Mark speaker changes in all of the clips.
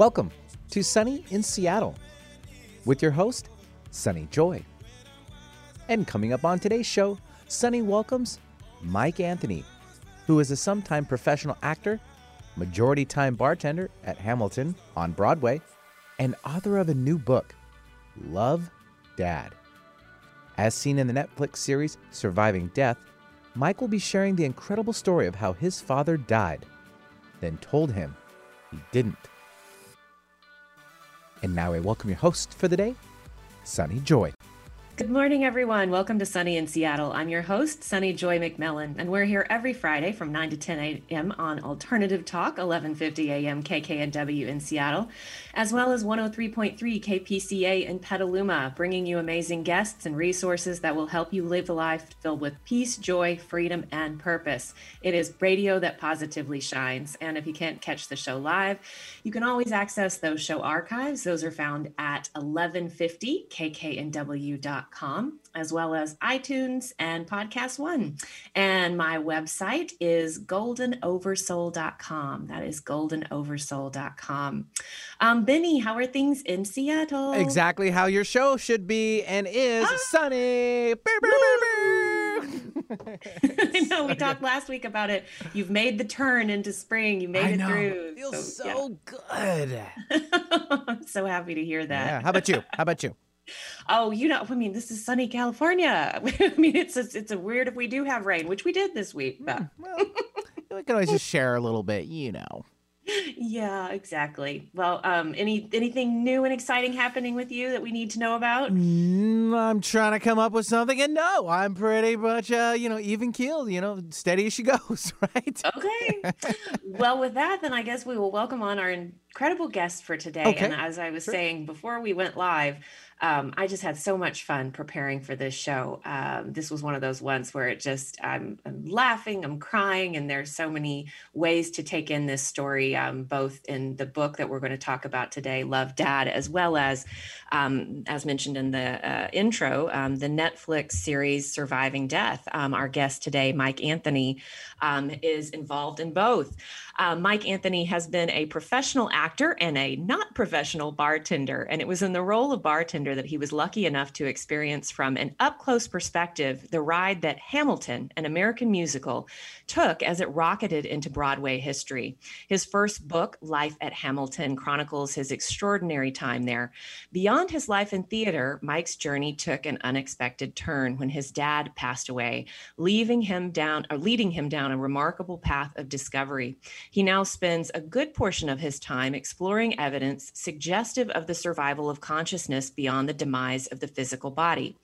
Speaker 1: Welcome to Sunny in Seattle with your host, Sunny Joy. And coming up on today's show, Sunny welcomes Mike Anthony, who is a sometime professional actor, majority time bartender at Hamilton on Broadway, and author of a new book, Love Dad. As seen in the Netflix series Surviving Death, Mike will be sharing the incredible story of how his father died, then told him he didn't. And now I welcome your host for the day, Sunny Joy.
Speaker 2: Good morning, everyone. Welcome to Sunny in Seattle. I'm your host, Sunny Joy McMillan, and we're here every Friday from 9 to 10 a.m. on Alternative Talk, 1150 a.m. KKNW in Seattle, as well as 103.3 KPCA in Petaluma, bringing you amazing guests and resources that will help you live a life filled with peace, joy, freedom, and purpose. It is radio that positively shines. And if you can't catch the show live, you can always access those show archives. Those are found at 1150 KKNW.com as well as iTunes and Podcast One. And my website is goldenoversoul.com. That is goldenoversoul.com. Um, Benny, how are things in Seattle?
Speaker 1: Exactly how your show should be and is ah! sunny.
Speaker 2: I know we talked last week about it. You've made the turn into spring. You made I it know. through.
Speaker 1: It feels so, so yeah. good.
Speaker 2: I'm so happy to hear that.
Speaker 1: Yeah. How about you? How about you?
Speaker 2: Oh, you know, I mean, this is sunny California. I mean, it's a, it's a weird if we do have rain, which we did this week. But mm, well,
Speaker 1: we can always just share a little bit, you know.
Speaker 2: Yeah, exactly. Well, um, any anything new and exciting happening with you that we need to know about?
Speaker 1: Mm, I'm trying to come up with something, and no, I'm pretty much, uh, you know, even keeled. You know, steady as she goes, right?
Speaker 2: Okay. well, with that, then I guess we will welcome on our incredible guest for today. Okay. And as I was sure. saying before we went live, um, I just had so much fun preparing for this show. Um, this was one of those ones where it just I'm, I'm, laughing, I'm crying, and there's so many ways to take in this story, um, both in the book that we're going to talk about today, Love Dad, as well as, um, as mentioned in the uh, intro, um, the Netflix series Surviving Death. Um, our guest today, Mike Anthony, is involved in both. Uh, Mike Anthony has been a professional actor and a not professional bartender. And it was in the role of bartender that he was lucky enough to experience from an up close perspective the ride that Hamilton, an American musical, took as it rocketed into Broadway history. His first book, Life at Hamilton, chronicles his extraordinary time there. Beyond his life in theater, Mike's journey took an unexpected turn when his dad passed away, leaving him down or leading him down a remarkable path of discovery. He now spends a good portion of his time exploring evidence suggestive of the survival of consciousness beyond the demise of the physical body.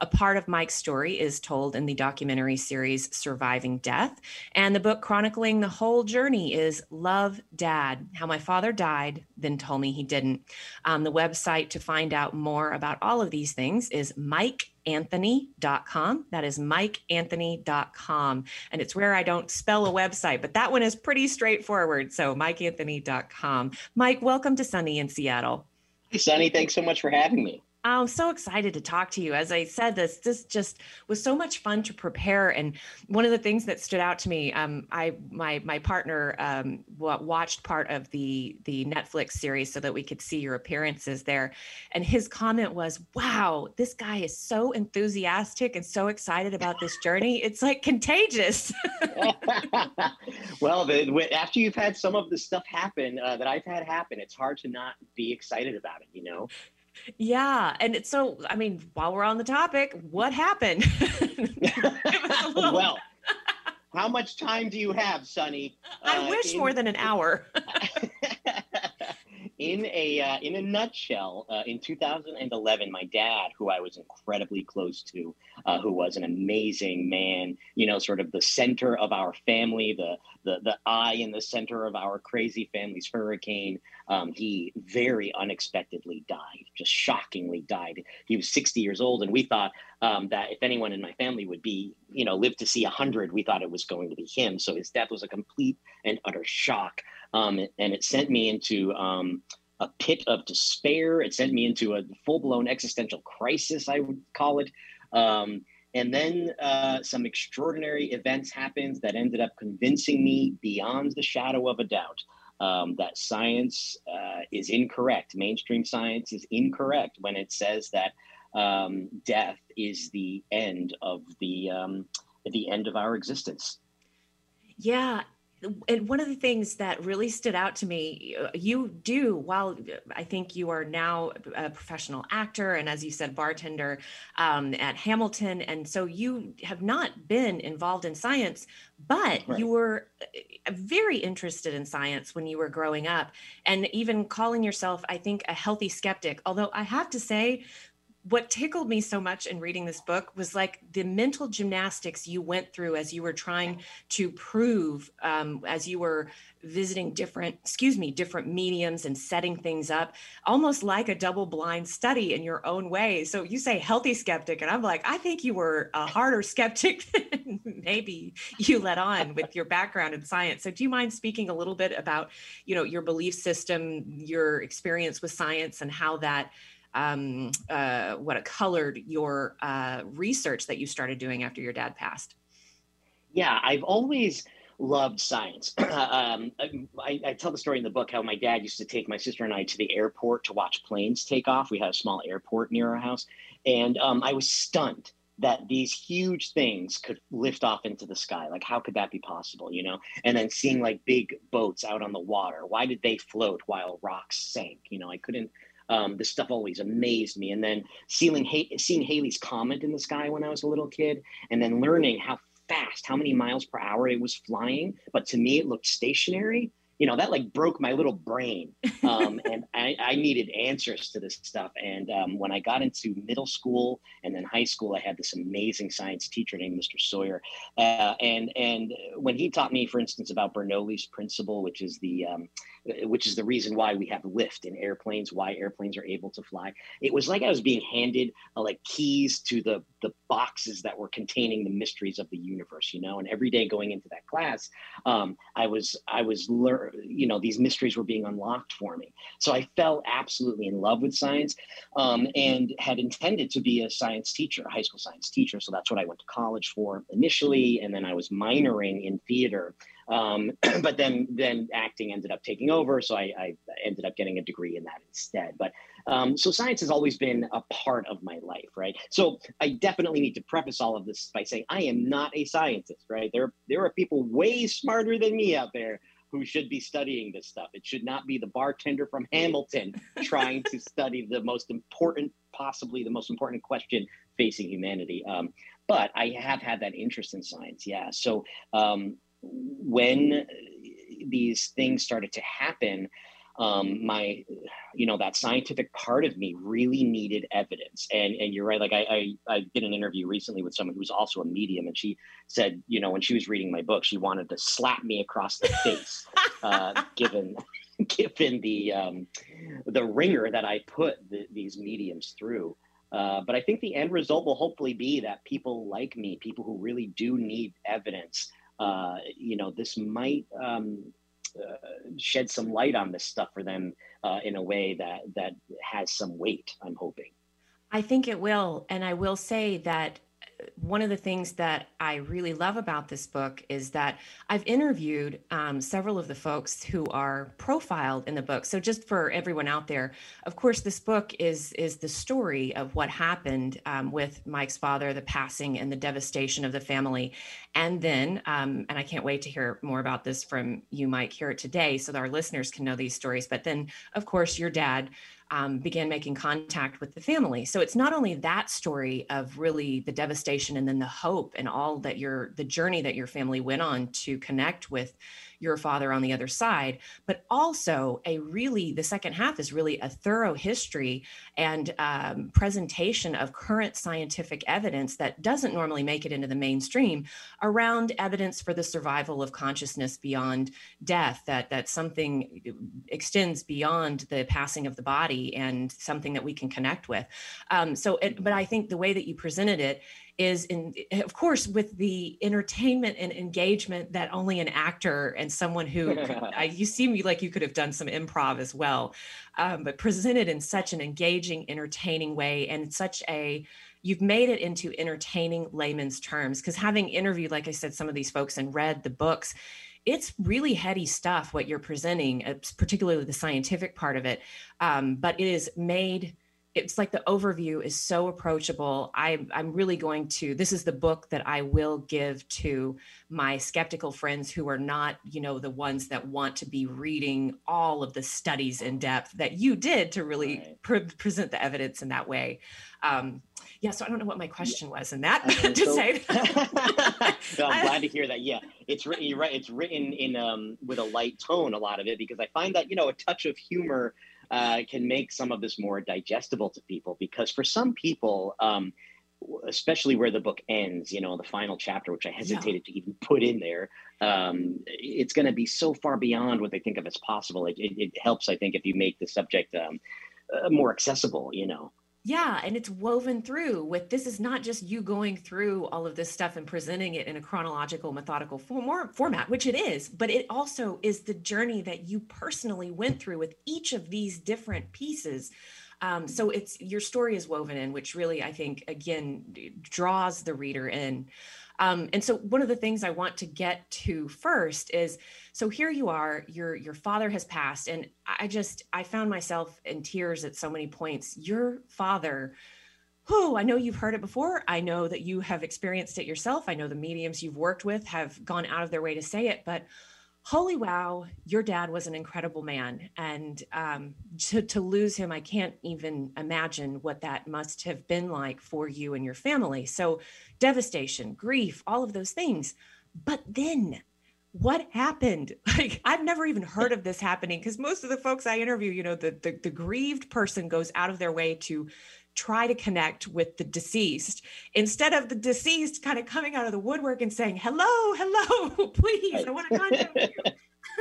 Speaker 2: A part of Mike's story is told in the documentary series Surviving Death, and the book chronicling the whole journey is Love Dad How My Father Died, Then Told Me He Didn't. Um, the website to find out more about all of these things is Mike mikeanthony.com. That is mikeanthony.com. And it's rare I don't spell a website, but that one is pretty straightforward. So mikeanthony.com. Mike, welcome to Sunny in Seattle.
Speaker 3: Hey, Sunny. Thanks so much for having me.
Speaker 2: I'm so excited to talk to you. As I said, this this just was so much fun to prepare. And one of the things that stood out to me, um, I my my partner um, watched part of the the Netflix series so that we could see your appearances there, and his comment was, "Wow, this guy is so enthusiastic and so excited about this journey. It's like contagious."
Speaker 3: well, the, after you've had some of the stuff happen uh, that I've had happen, it's hard to not be excited about it. You know.
Speaker 2: Yeah. And it's so, I mean, while we're on the topic, what happened?
Speaker 3: well, how much time do you have, Sunny?
Speaker 2: I uh, wish in- more than an hour.
Speaker 3: In a uh, in a nutshell, uh, in 2011, my dad, who I was incredibly close to, uh, who was an amazing man, you know, sort of the center of our family, the the the eye in the center of our crazy family's hurricane. Um, he very unexpectedly died, just shockingly died. He was 60 years old, and we thought um, that if anyone in my family would be, you know, live to see 100, we thought it was going to be him. So his death was a complete and utter shock, um, and it sent me into um, a pit of despair. It sent me into a full blown existential crisis, I would call it. Um, and then uh, some extraordinary events happened that ended up convincing me beyond the shadow of a doubt um, that science uh, is incorrect. Mainstream science is incorrect when it says that um, death is the end of the um, the end of our existence.
Speaker 2: Yeah, and one of the things that really stood out to me, you do, while I think you are now a professional actor and, as you said, bartender um, at Hamilton. And so you have not been involved in science, but right. you were uh, very interested in science when you were growing up and even calling yourself, I think, a healthy skeptic. Although I have to say, what tickled me so much in reading this book was like the mental gymnastics you went through as you were trying to prove um, as you were visiting different excuse me different mediums and setting things up almost like a double blind study in your own way. So you say healthy skeptic and i'm like i think you were a harder skeptic than maybe you let on with your background in science. So do you mind speaking a little bit about you know your belief system your experience with science and how that um, uh, what it colored your uh, research that you started doing after your dad passed?
Speaker 3: Yeah, I've always loved science. um, I, I, tell the story in the book how my dad used to take my sister and I to the airport to watch planes take off. We had a small airport near our house, and um, I was stunned that these huge things could lift off into the sky. Like, how could that be possible? You know, and then seeing like big boats out on the water. Why did they float while rocks sank? You know, I couldn't um, this stuff always amazed me. And then seeing, seeing Halley's Comet in the sky when I was a little kid, and then learning how fast, how many miles per hour it was flying, but to me it looked stationary you know that like broke my little brain um, and I, I, needed answers to this stuff and um, when i got into middle school and then high school i had this amazing science teacher named mr sawyer uh, and and when he taught me for instance about bernoulli's principle which is the um, which is the reason why we have lift in airplanes why airplanes are able to fly it was like i was being handed uh, like keys to the the boxes that were containing the mysteries of the universe you know and every day going into that class um, i was i was learning you know these mysteries were being unlocked for me. So i fell absolutely in love with science um, and had intended to be a science teacher a high school science teacher. So that's what i went to college for initially and then i was minoring in theater um, but then then acting ended up taking over so I, I, ended up getting a degree in that instead. But um, so science has always been a part of my life right? So i definitely need to preface all of this by saying i am not a scientist right? There there are people way smarter than me out there who should be studying this stuff. It should not be the bartender from Hamilton trying to study the most important, possibly the most important question facing humanity. Um, but I have had that interest in science, yeah. So um, when these things started to happen, um, my you know that scientific part of me really needed evidence. And and you're right like I, I, I did an interview recently with someone who was also a medium and she said you know when she was reading my book she wanted to slap me across the face uh, given given the um, the ringer that i put the, these mediums through. Uh, but i think the end result will hopefully be that people like me people who really do need evidence uh, you know this might um, shed some light on this stuff for them uh, in a way that that has some weight. I'm hoping.
Speaker 2: I think it will, and I will say that one of the things that I really love about this book is that I've interviewed um, several of the folks who are profiled in the book. So just for everyone out there, of course, this book is is the story of what happened um, with Mike's father, the passing and the devastation of the family, and then um, and I can't wait to hear more about this from you, Mike, here today, so that our listeners can know these stories. But then, of course, your dad um, began making contact with the family. So it's not only that story of really the devastation and then the hope and all that your the journey that your family went on to connect with your father on the other side, but also a really, the second half is really a thorough history and um, presentation of current scientific evidence that doesn't normally make it into the mainstream around evidence for the survival of consciousness beyond death, that, that something extends beyond the passing of the body and something that we can connect with. Um, so, it, but I think the way that you presented it is in of course with the entertainment and engagement that only an actor and someone who I, you seem like you could have done some improv as well um, but presented in such an engaging entertaining way and such a you've made it into entertaining layman's terms because having interviewed like i said some of these folks and read the books it's really heady stuff what you're presenting, particularly the scientific part of it. Um, but it is made it's like the overview is so approachable. I, I'm really going to, this is the book that I will give to my skeptical friends who are not, you know, the ones that want to be reading all of the studies in depth that you did to really right. pre- present the evidence in that way. Um, yeah, so I don't know what my question was in that to so, say.
Speaker 3: no, I'm glad to hear that. Yeah, it's written. You're right. It's written in um, with a light tone. A lot of it because I find that you know a touch of humor uh, can make some of this more digestible to people because for some people um, especially where the book ends you know the final chapter which i hesitated yeah. to even put in there um, it's going to be so far beyond what they think of as possible it, it, it helps i think if you make the subject um, uh, more accessible you know
Speaker 2: yeah, and it's woven through with this is not just you going through all of this stuff and presenting it in a chronological, methodical form, format, which it is, but it also is the journey that you personally went through with each of these different pieces. Um, so it's your story is woven in, which really I think again draws the reader in. Um, and so one of the things I want to get to first is so here you are, your your father has passed, and I just I found myself in tears at so many points. Your father who I know you've heard it before. I know that you have experienced it yourself. I know the mediums you've worked with have gone out of their way to say it, but holy wow, your dad was an incredible man. And um, to, to lose him, I can't even imagine what that must have been like for you and your family. So, devastation, grief, all of those things. But then, what happened? Like, I've never even heard of this happening because most of the folks I interview, you know, the, the, the grieved person goes out of their way to try to connect with the deceased instead of the deceased kind of coming out of the woodwork and saying, hello, hello, please, right. I want to contact you.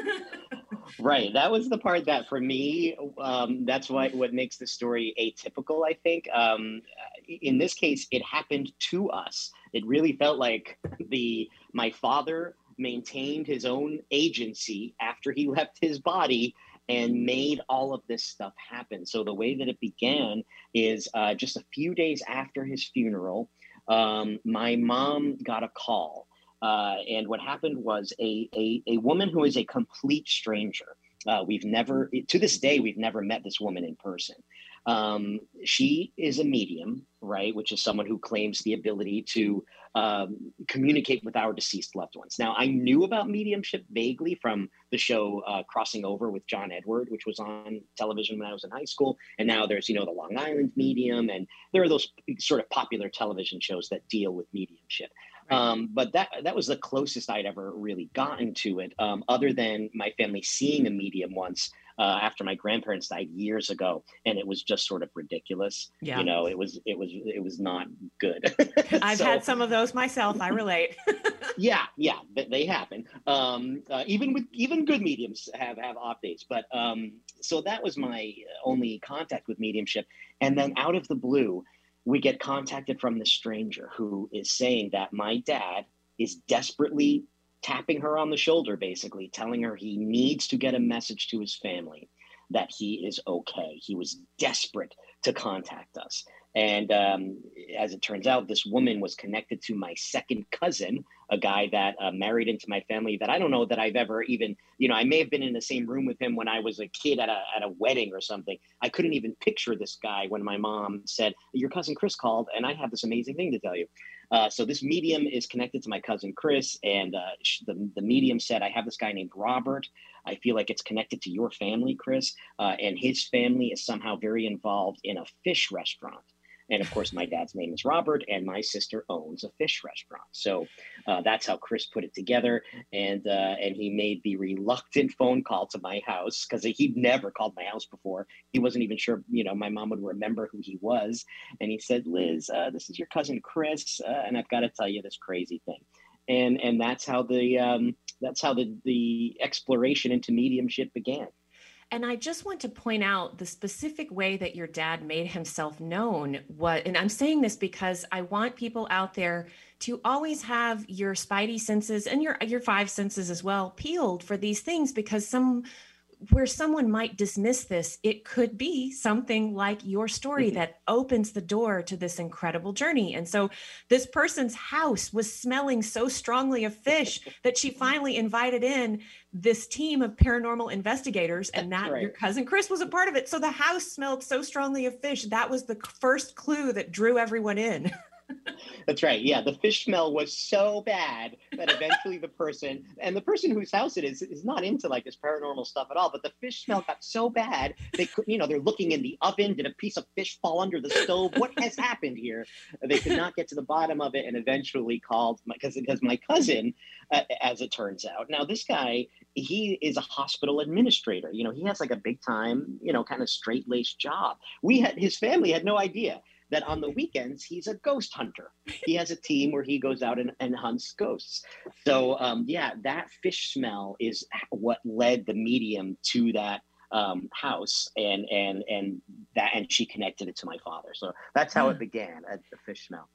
Speaker 3: right. That was the part that for me, um, that's what, what makes the story atypical, I think. Um, in this case, it happened to us. It really felt like the my father maintained his own agency after he left his body and made all of this stuff happen. So the way that it began is uh, just a few days after his funeral, um, my mom got a call. Uh, and what happened was a, a, a woman who is a complete stranger. Uh, we've never, to this day, we've never met this woman in person. Um, she is a medium, right, which is someone who claims the ability to um, communicate with our deceased loved ones. Now, I knew about mediumship vaguely from the show uh, Crossing Over with John Edward, which was on television when I was in high school. And now there's, you know, the Long Island Medium, and there are those sort of popular television shows that deal with mediumship. Um, but that that was the closest I'd ever really gotten to it, um, other than my family seeing a medium once uh, after my grandparents died years ago, and it was just sort of ridiculous. Yeah. You know, it was it was it was not good.
Speaker 2: I've so, had some of those myself. I relate.
Speaker 3: yeah, yeah, they happen. Um, uh, even with even good mediums have have off days, but um, so that was my only contact with mediumship, and then out of the blue we get contacted from the stranger who is saying that my dad is desperately tapping her on the shoulder, basically telling her he needs to get a message to his family that he is okay. He was desperate to contact us. And um, as it turns out, this woman was connected to my second cousin, a guy that uh, married into my family that I don't know that I've ever even, you know, I may have been in the same room with him when I was a kid at a, at a wedding or something. I couldn't even picture this guy when my mom said, Your cousin Chris called, and I have this amazing thing to tell you. Uh, so this medium is connected to my cousin Chris, and uh, the, the medium said, I have this guy named Robert. I feel like it's connected to your family, Chris, uh, and his family is somehow very involved in a fish restaurant. And of course, my dad's name is Robert, and my sister owns a fish restaurant. So uh, that's how Chris put it together. And uh, and he made the reluctant phone call to my house because he'd never called my house before. He wasn't even sure, you know, my mom would remember who he was. And he said, "Liz, uh, this is your cousin Chris, uh, and I've got to tell you this crazy thing." And and that's how the um, that's how the the exploration into mediumship began.
Speaker 2: And I just want to point out the specific way that your dad made himself known. What, and I'm saying this because I want people out there to always have your spidey senses and your your five senses as well peeled for these things because some where someone might dismiss this, it could be something like your story mm-hmm. that opens the door to this incredible journey. And so this person's house was smelling so strongly of fish that she finally invited in this team of paranormal investigators and that right. your cousin Chris was a part of it. So the house smelled so strongly of fish. That was the first clue that drew everyone in.
Speaker 3: That's right. Yeah, the fish smell was so bad that eventually the person and the person whose house it is is not into like this paranormal stuff at all. But the fish smell got so bad they could, you know, they're looking in the oven. Did a piece of fish fall under the stove? What has happened here? They could not get to the bottom of it, and eventually called because because my cousin, uh, as it turns out, now this guy he is a hospital administrator. You know, he has like a big time, you know, kind of straight laced job. We had his family had no idea that on the weekends he's a ghost hunter. He has a team where he goes out and, and hunts ghosts. So um, yeah, that fish smell is what led the medium to that um, house, and and and that and she connected it to my father. So that's how it hmm. began at the fish smell.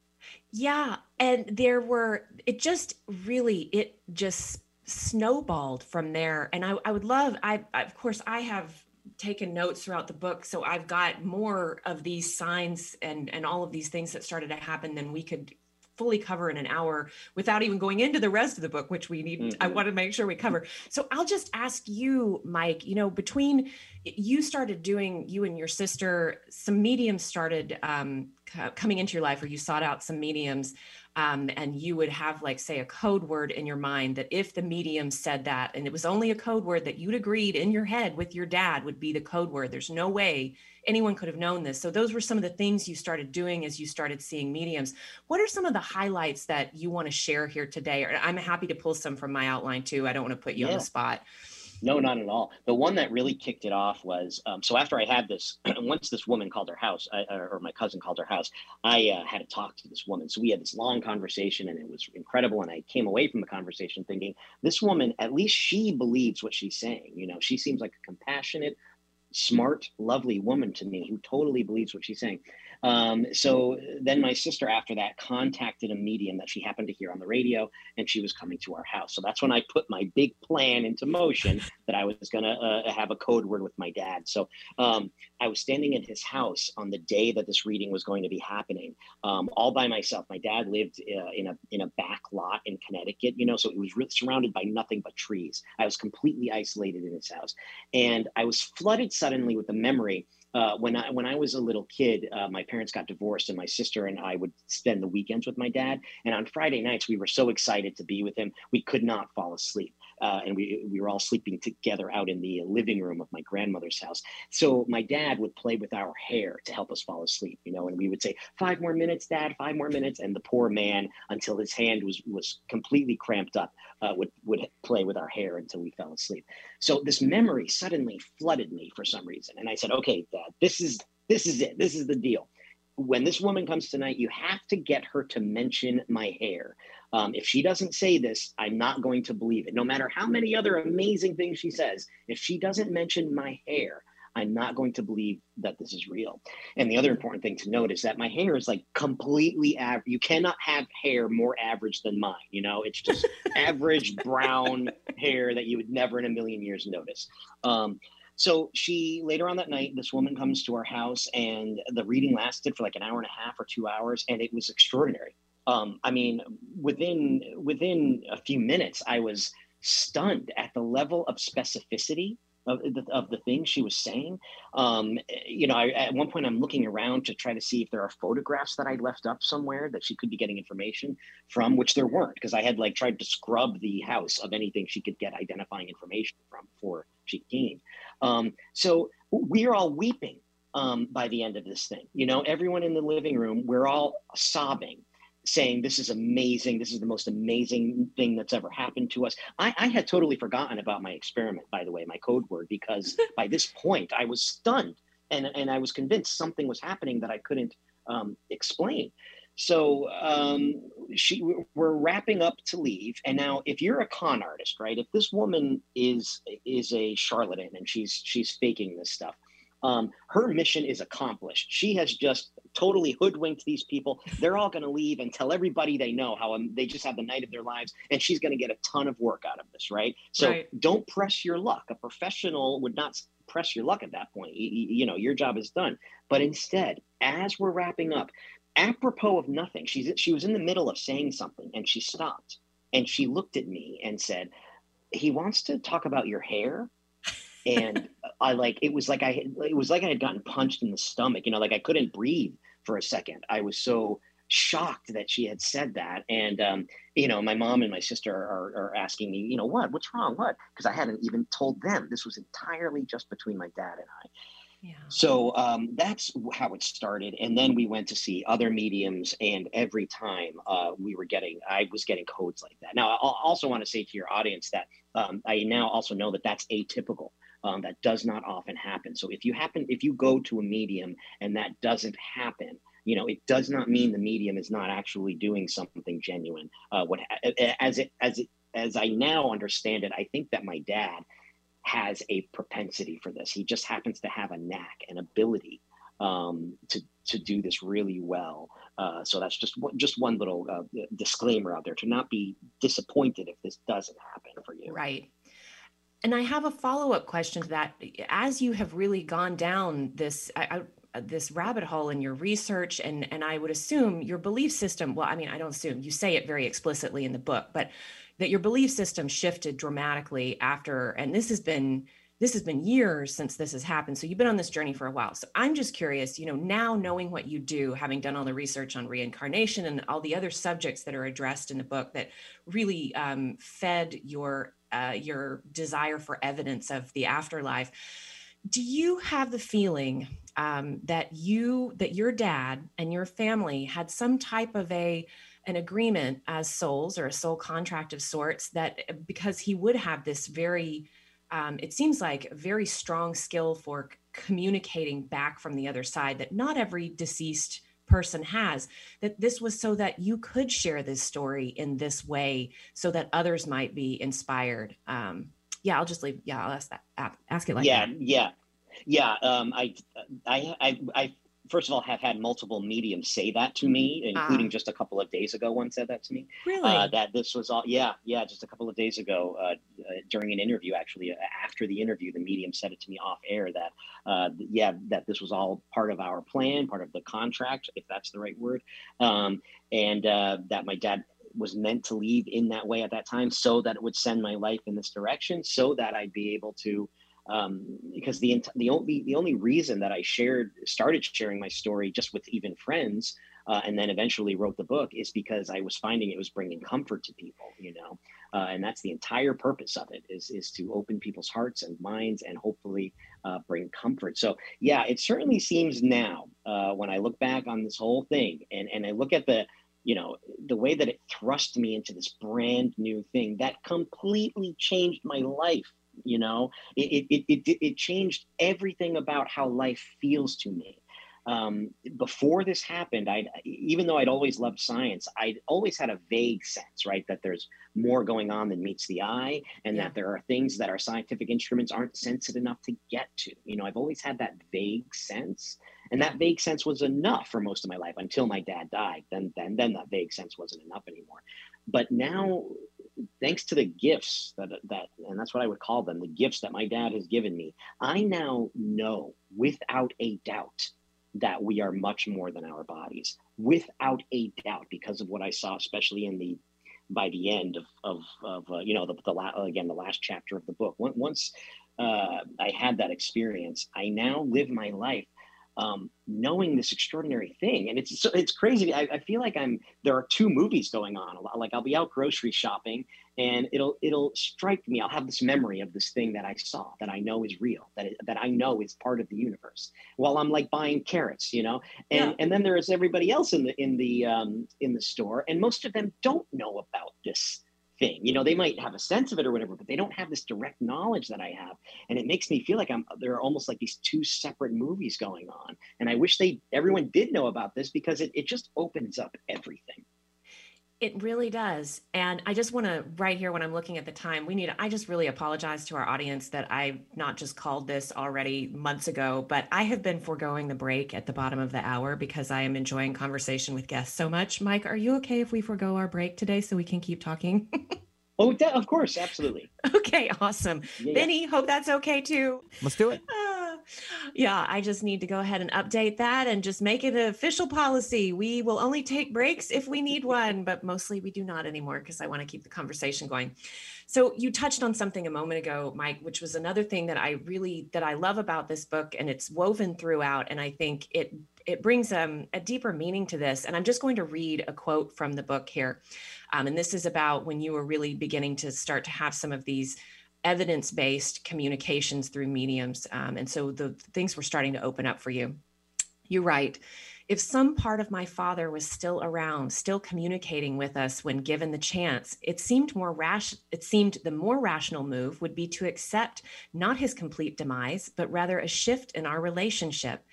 Speaker 2: Yeah, and there were it just really it just snowballed from there. And I, I would love I, I of course I have taken notes throughout the book so i've got more of these signs and and all of these things that started to happen than we could fully cover in an hour without even going into the rest of the book which we need mm-hmm. i want to make sure we cover so i'll just ask you mike you know between you started doing you and your sister some mediums started um, coming into your life or you sought out some mediums um, and you would have like say a code word in your mind that if the medium said that and it was only a code word that you'd agreed in your head with your dad would be the code word. There's no way anyone could have known this. So those were some of the things you started doing as you started seeing mediums. What are some of the highlights that you want to share here today? I'm happy to pull some from my outline too. I don't want to put you yeah. on the spot
Speaker 3: no, not at all. The one that really kicked it off was um, so after I had this, once this woman called her house, I, or my cousin called her house, I uh, had to talk to this woman. So we had this long conversation and it was incredible. And I came away from the conversation thinking, this woman, at least she believes what she's saying. You know, she seems like a compassionate, smart, lovely woman to me who totally believes what she's saying. Um, so then my sister, after that, contacted a medium that she happened to hear on the radio, and she was coming to our house. So that's when I put my big plan into motion that I was going to uh, have a code word with my dad. So um, I was standing in his house on the day that this reading was going to be happening, um, all by myself. My dad lived uh, in a in a back lot in Connecticut, you know, so it was surrounded by nothing but trees. I was completely isolated in his house, and I was flooded suddenly with the memory uh, when I when I was a little kid, uh, my parents got divorced, and my sister and I would spend the weekends with my dad. And on Friday nights, we were so excited to be with him, we could not fall asleep uh, and we we were all sleeping together out in the living room of my grandmother's house. So my dad would play with our hair to help us fall asleep, you know, and we would say five more minutes, Dad, five more minutes, and the poor man, until his hand was was completely cramped up, uh, would would play with our hair until we fell asleep. So this memory suddenly flooded me for some reason, and I said, "Okay, Dad, this is this is it. This is the deal." when this woman comes tonight, you have to get her to mention my hair. Um, if she doesn't say this, I'm not going to believe it. No matter how many other amazing things she says, if she doesn't mention my hair, I'm not going to believe that this is real. And the other important thing to note is that my hair is like completely average. You cannot have hair more average than mine. You know, it's just average brown hair that you would never in a million years notice. Um, so she later on that night, this woman comes to our house, and the reading lasted for like an hour and a half or two hours, and it was extraordinary um, I mean, within within a few minutes, I was stunned at the level of specificity of the, of the things she was saying. Um, you know, I, at one point I'm looking around to try to see if there are photographs that I left up somewhere that she could be getting information from, which there weren't because I had like tried to scrub the house of anything she could get identifying information from before she came. Um, so we're all weeping um, by the end of this thing. You know, everyone in the living room, we're all sobbing saying this is amazing. This is the most amazing thing that's ever happened to us. I, I, had totally forgotten about my experiment by the way my code word because by this point i was stunned and, and i was convinced something was happening that i couldn't um, explain. So um, she, we're wrapping up to leave and now if you're a con artist right if this woman is is a charlatan and she's she's faking this stuff Um, her mission is accomplished. She has just totally hoodwinked these people. They're all going to leave and tell everybody they know how um, they just have the night of their lives, and she's going to get a ton of work out of this, right? So right. don't press your luck. A professional would not press your luck at that point. You, you know, your job is done. But instead, as we're wrapping up, apropos of nothing, she's she was in the middle of saying something, and she stopped, and she looked at me and said, "He wants to talk about your hair." And I like it was like I it was like I had gotten punched in the stomach. You know, like I couldn't breathe for a second. I was so shocked that she had said that. And um, you know, my mom and my sister are, are asking me, you know, what, what's wrong, what? Because I hadn't even told them. This was entirely just between my dad and I. Yeah. So um, that's how it started, and then we went to see other mediums, and every time uh, we were getting, I was getting codes like that. Now, I also want to say to your audience that um, I now also know that that's atypical um, that does not often happen. So if you happen, if you go to a medium and that doesn't happen, you know, it does not mean the medium is not actually doing something genuine. Uh, what as it as it as I now understand it, I think that my dad has a propensity for this. He just happens to have a knack, an ability um, to to do this really well. Uh, so that's just one, just one little uh, disclaimer out there to not be disappointed if this doesn't happen for you.
Speaker 2: Right. And I have a follow up question to that. As you have really gone down this, I, I, this rabbit hole in your research, and and I would assume your belief system. Well, I mean, I don't assume you say it very explicitly in the book, but that your belief system shifted dramatically after. And this has been this has been years since this has happened. So you've been on this journey for a while. So I'm just curious, you know, now knowing what you do, having done all the research on reincarnation and all the other subjects that are addressed in the book that really um, fed your uh, your desire for evidence of the afterlife do you have the feeling um, that you that your dad and your family had some type of a an agreement as souls or a soul contract of sorts that because he would have this very um, it seems like very strong skill for communicating back from the other side that not every deceased person has that this was so that you could share this story in this way so that others might be inspired. Um yeah i'll just leave yeah i'll ask that ask it like
Speaker 3: yeah
Speaker 2: that.
Speaker 3: yeah. Yeah um i i i, I first of all have had multiple mediums say that to me including uh, just a couple of days ago one said that to me.
Speaker 2: Really? Uh,
Speaker 3: that this was all yeah yeah just a couple of days ago uh, uh during an interview actually uh, after the interview the medium said it to me off air that uh, yeah that this was all part of our plan part of the contract if that's the right word. Um, and that my dad was meant to leave in that way at that time so that it would send my life in this direction so that i'd be able to um, because the the only the only reason that I shared started sharing my story just with even friends, uh, and then eventually wrote the book is because I was finding it was bringing comfort to people, you know, uh, and that's the entire purpose of it is is to open people's hearts and minds and hopefully uh, bring comfort. So yeah, it certainly seems now uh, when I look back on this whole thing and and I look at the you know the way that it thrust me into this brand new thing that completely changed my life you know it, it, it, it changed everything about how life feels to me um, before this happened i even though i'd always loved science i'd always had a vague sense right that there's more going on than meets the eye and yeah. that there are things that our scientific instruments aren't sensitive enough to get to. You know i've always had that vague sense and that vague sense was enough for most of my life until my dad died. Then then then that vague sense wasn't enough anymore. But now thanks to the gifts that that and that's what I would call them the gifts that my dad has given me I now know without a doubt that we are much more than our bodies without a doubt because of what I saw especially in the by the end of of, of uh, you know the, the la- again the last chapter of the book once uh, I had that experience I now live my life um, knowing this extraordinary thing. And it's it's crazy. I, I, feel like I'm there are two movies going on. Like I'll be out grocery shopping, and it'll it'll strike me. I'll have this memory of this thing that I saw that I know is real, that it, that I know is part of the universe. While I'm like buying carrots, you know, and yeah. and then there is everybody else in the in the um, in the store, and most of them don't know about this thing. You know, they might have a sense of it or whatever, but they don't have this direct knowledge that I have. And it makes me feel like I'm there are almost like these two separate movies going on. And I wish they everyone did know about this because it, it just opens up everything.
Speaker 2: It really does. And I just want to, right here, when I'm looking at the time, we need, I just really apologize to our audience that I've not just called this already months ago, but I have been foregoing the break at the bottom of the hour because I am enjoying conversation with guests so much. Mike, are you okay if we forego our break today so we can keep talking?
Speaker 3: oh, of course. Absolutely.
Speaker 2: Okay. Awesome. Yeah, Benny, yeah. hope that's okay too.
Speaker 1: Let's do it.
Speaker 2: Uh, yeah, I just need to go ahead and update that and just make it an official policy. We will only take breaks if we need one, but mostly we do not anymore because I want to keep the conversation going. So you touched on something a moment ago, Mike, which was another thing that I really that I love about this book and it's woven throughout and I think it it brings um, a deeper meaning to this. And I'm just going to read a quote from the book here. Um, and this is about when you were really beginning to start to have some of these evidence based communications through mediums. Um, and so the things were starting to open up for you. You're right. If some part of my father was still around, still communicating with us when given the chance, it seemed more rash it seemed the more rational move would be to accept not his complete demise, but rather a shift in our relationship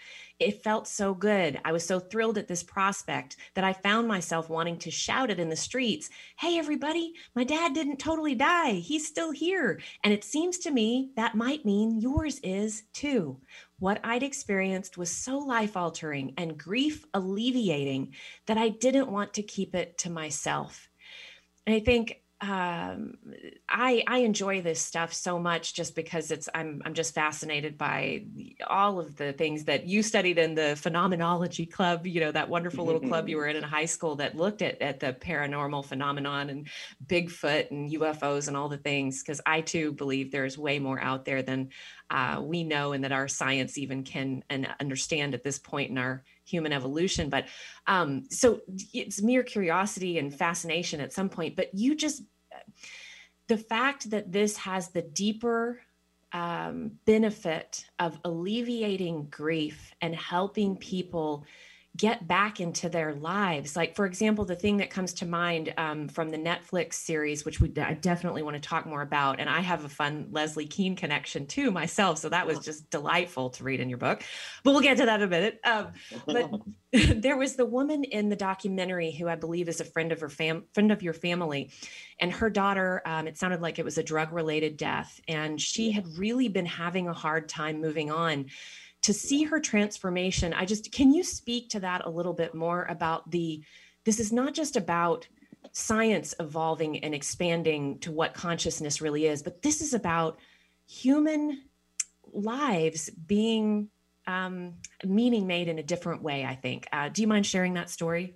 Speaker 2: it felt so good. I was so thrilled at this prospect that I found myself wanting to shout it in the streets Hey, everybody, my dad didn't totally die. He's still here. And it seems to me that might mean yours is too. What I'd experienced was so life altering and grief alleviating that I didn't want to keep it to myself. And I think um, I I enjoy this stuff so much just because it's I'm I'm just fascinated by all of the things that you studied in the phenomenology club, you know, that wonderful little club you were in in high school that looked at at the paranormal phenomenon and Bigfoot and UFOs and all the things. Because I too believe there's way more out there than uh, we know and that our science even can and understand at this point in our human evolution. But um, so it's mere curiosity and fascination at some point. But you just, the fact that this has the deeper um, benefit of alleviating grief and helping people get back into their lives. Like, for example, the thing that comes to mind um, from the Netflix series, which we I definitely want to talk more about. And I have a fun Leslie Kean connection too myself. So that was just delightful to read in your book. But we'll get to that in a minute. Um, but there was the woman in the documentary who I believe is a friend of her fam, friend of your family. And her daughter, um, it sounded like it was a drug related death. And she had really been having a hard time moving on to see her transformation i just can you speak to that a little bit more about the this is not just about science evolving and expanding to what consciousness really is but this is about human lives being um, meaning made in a different way i think. Uh, do you mind sharing that story?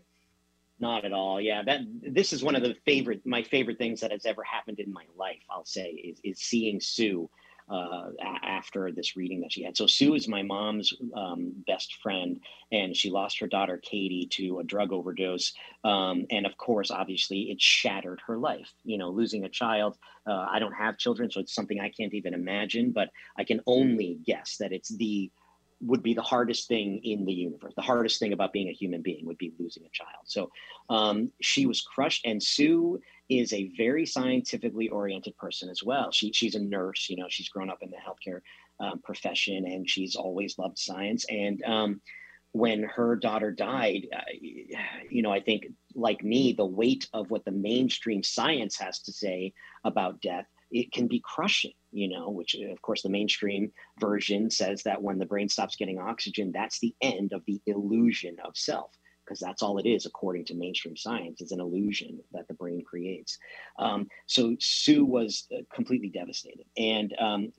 Speaker 3: Not at all. Yeah that this is one of the favorite my favorite things that has ever happened in my life i'll say is, is seeing sue uh, after this reading that she had. So Sue is my mom's um, best friend, and she lost her daughter Katie to a drug overdose. Um, and of course, obviously, it shattered her life. You know, losing a child. Uh, I don't have children, so it's something I can't even imagine. But I can only guess that it's the would be the hardest thing in the universe. The hardest thing about being a human being would be losing a child. So um, she was crushed, and Sue is a very scientifically oriented person as well. She, she's a nurse, you know, she's grown up in the healthcare um, profession and she's always loved science. And um, when her daughter died, uh, you know, I think like me, the weight of what the mainstream science has to say about death, it can be crushing, you know, which of course the mainstream version says that when the brain stops getting oxygen, that's the end of the illusion of self because that's all it is according to mainstream science it's an illusion that the brain creates. Um, so sue was uh, completely devastated. And um,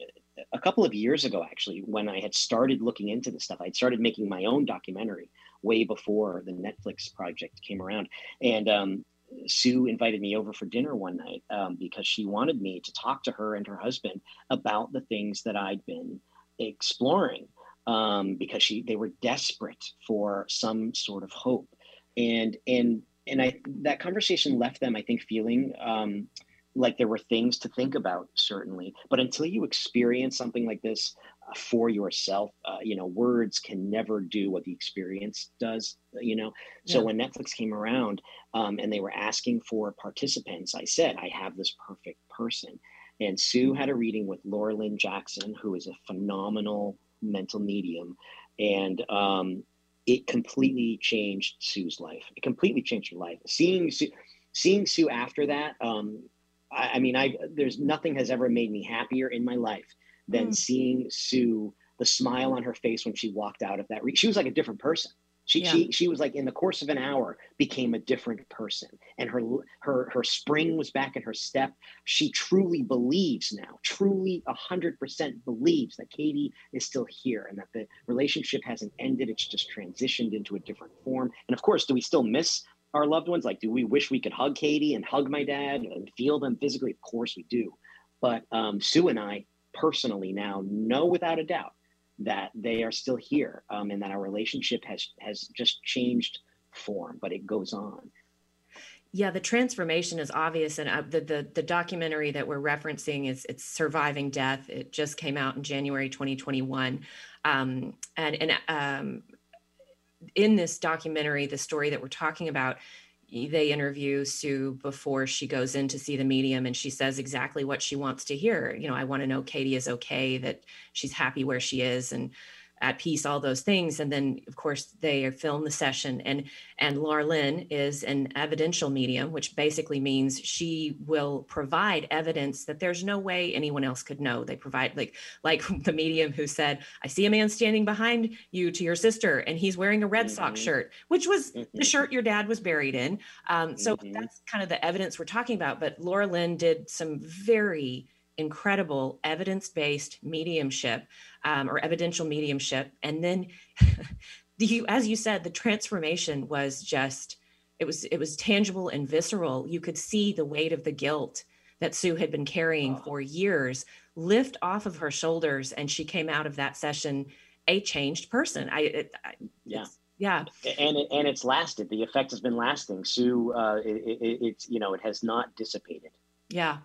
Speaker 3: a couple of years ago actually when i had started looking into this stuff i had started making my own documentary way before the netflix project came around. And um, Sue invited me over for dinner one night um, because she wanted me to talk to her and her husband about the things that I'd been exploring um, because she they were desperate for some sort of hope, and and and I that conversation left them I think feeling um, like there were things to think about certainly, but until you experience something like this uh, for yourself, uh, you know, words can never do what the experience does. You know, so yeah. when Netflix came around um, and they were asking for participants, I said I have this perfect person. And Sue had a reading with Laura Lynne Jackson, who is a phenomenal mental medium, and um, it completely changed Sue's life. It completely changed her life. Seeing Sue, seeing Sue after that, um, I, I, mean, I there's nothing has ever made me happier in my life than mm. seeing Sue, the smile on her face when she walked out of that. Re- she was like a different person. She, yeah. she she was like in the course of an hour became a different person. And her her her spring was back in her step. She truly believes now truly 100% believes that katie is still here and that the relationship hasn't ended. It's just transitioned into a different form. And of course do we still miss our loved ones? Like do we wish we could hug katie and hug my dad and feel them physically? Of course we do. But um, sue and i personally now know without a doubt that they are still here um, and that our relationship has has just changed form but it goes on.
Speaker 2: Yeah the transformation is obvious and uh, the, the the documentary that we're referencing is it's surviving death. It just came out in january 2021 um, and and um, in this documentary the story that we're talking about they interview Sue before she goes in to see the medium and she says exactly what she wants to hear. You know, I want to know Katie is okay, that she's happy where she is and at peace, all those things. And then, of course, they film the session. And and Laura Lynne is an evidential medium, which basically means she will provide evidence that there's no way anyone else could know. They provide like like the medium who said, "I see a man standing behind you to your sister, and he's wearing a Red mm-hmm. Sox shirt, which was mm-hmm. the shirt your dad was buried in." Um, so mm-hmm. that's kind of the evidence we're talking about. But Laura Lynne did some very incredible evidence-based mediumship um, or evidential mediumship. And then you as you said the transformation was just it was it was tangible and visceral. You could see the weight of the guilt that sue had been carrying oh. for years lift off of her shoulders and she came out of that session a changed person. I, it, I
Speaker 3: yeah.
Speaker 2: yeah.
Speaker 3: And it, and it's lasted. The effect has been lasting. Sue uh, it, it, it's you know it has not dissipated
Speaker 2: yeah.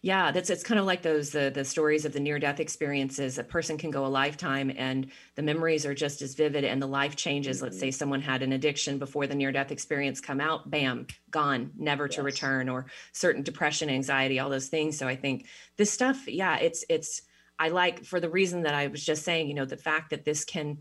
Speaker 2: Yeah. That's it's kind of like those the the stories of the near death experiences. A person can go a lifetime and the memories are just as vivid and the life changes. Mm-hmm. Let's say someone had an addiction before the near death experience come out, bam, gone, never yes. to return, or certain depression, anxiety, all those things. So I think this stuff, yeah, it's it's I like for the reason that I was just saying, you know, the fact that this can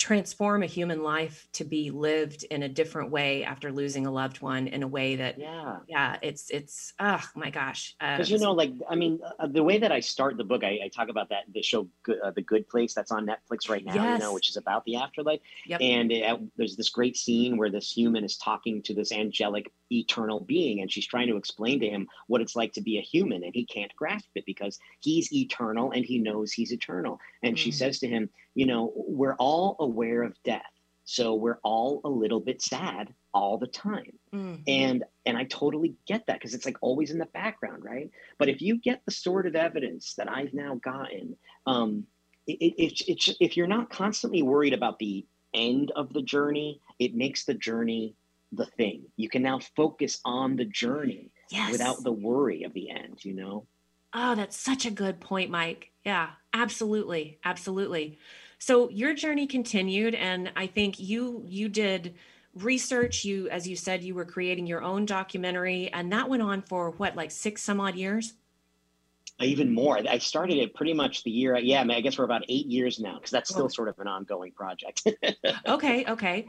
Speaker 2: transform a human life to be lived in a different way after losing a loved one in a way that yeah yeah it's it's oh my gosh
Speaker 3: because uh, you know like i mean uh, the way that i start the book i, I talk about that the show uh, the good place that's on netflix right now yes. you know which is about the afterlife yep. and it, there's this great scene where this human is talking to this angelic eternal being and she's trying to explain to him what it's like to be a human and he can't grasp it because he's eternal and he knows he's eternal and mm. she says to him you know, we're all aware of death. So we're all a little bit sad all the time. Mm-hmm. And and I totally get that because it's like always in the background, right? But if you get the sort of evidence that I've now gotten, um, it, it, it, if you're not constantly worried about the end of the journey, it makes the journey the thing. You can now focus on the journey yes. without the worry of the end, you know?
Speaker 2: Oh, that's such a good point, Mike. Yeah, absolutely. Absolutely. So your journey continued and I think you you did research you as you said you were creating your own documentary and that went on for what like 6 some odd years?
Speaker 3: Even more. I started it pretty much the year. Yeah, I, mean, I guess we're about eight years now because that's still oh. sort of an ongoing project.
Speaker 2: okay, okay.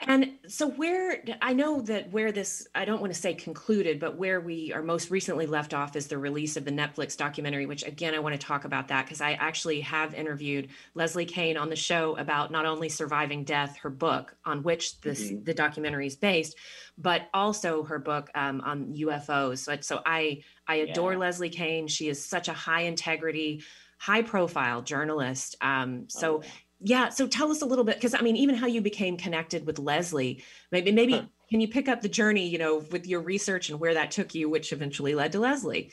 Speaker 2: And so, where I know that where this, I don't want to say concluded, but where we are most recently left off is the release of the Netflix documentary, which again, I want to talk about that because I actually have interviewed Leslie Kean on the show about not only Surviving Death, her book on which this mm-hmm. the documentary is based, but also her book um, on UFOs. So, so I, I adore yeah. Leslie Kean. She is such a high integrity, high profile journalist. Um, so, oh, yeah so tell us a little bit because i mean even how you became connected with leslie maybe maybe huh. can you pick up the journey you know with your research and where that took you which eventually led to leslie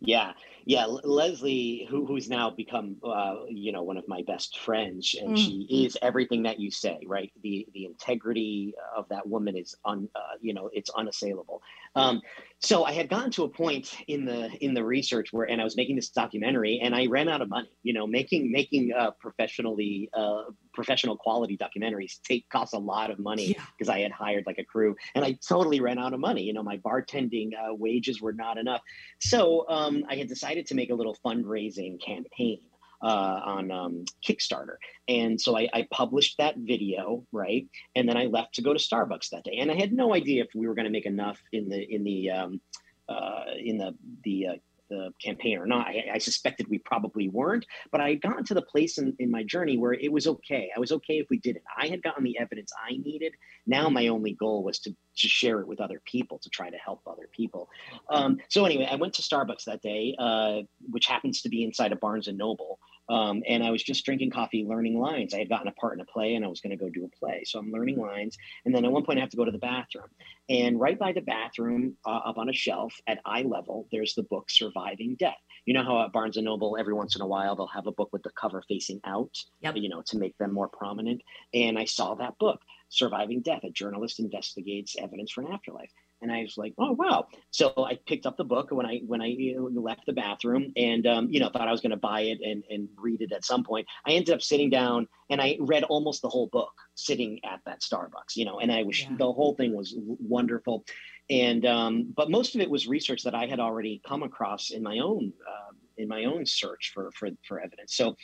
Speaker 3: yeah yeah leslie who, who's now become uh, you know one of my best friends and mm. she is everything that you say right the the integrity of that woman is un uh, you know it's unassailable um, so I had gotten to a point in the in the research where, and I was making this documentary, and I ran out of money. You know, making making uh, professionally uh, professional quality documentaries take costs a lot of money because yeah. I had hired like a crew, and I totally ran out of money. You know, my bartending uh, wages were not enough, so um, I had decided to make a little fundraising campaign uh, on um, Kickstarter. And so I, I, published that video, right? And then I left to go to Starbucks that day. And I had no idea if we were going to make enough in the in the um, uh, in the the uh, the campaign or not. I, I, suspected we probably weren't, but I had gotten to the place in, in my journey where it was okay. I was okay if we did it. I had gotten the evidence I needed. Now my only goal was to, to share it with other people, to try to help other people. Um, so anyway, I went to Starbucks that day, uh, which happens to be inside of Barnes and Noble. Um, and I was just drinking coffee, learning lines. I had gotten a part in a play and I was going to go do a play. So I'm learning lines. And then at one point, I have to go to the bathroom. And right by the bathroom, uh, up on a shelf at eye level, there's the book Surviving Death. You know how at Barnes and Noble, every once in a while, they'll have a book with the cover facing out, yep. you know, to make them more prominent. And I saw that book, Surviving Death, a journalist investigates evidence for an afterlife and I was like, oh wow! So I picked up the book when I when I left the bathroom, and um, you know thought I was going to buy it and and read it at some point. I ended up sitting down and I read almost the whole book sitting at that Starbucks, you know, and I was yeah. the whole thing was wonderful, and um, but most of it was research that I had already come across in my own uh, in my own search for for for evidence. So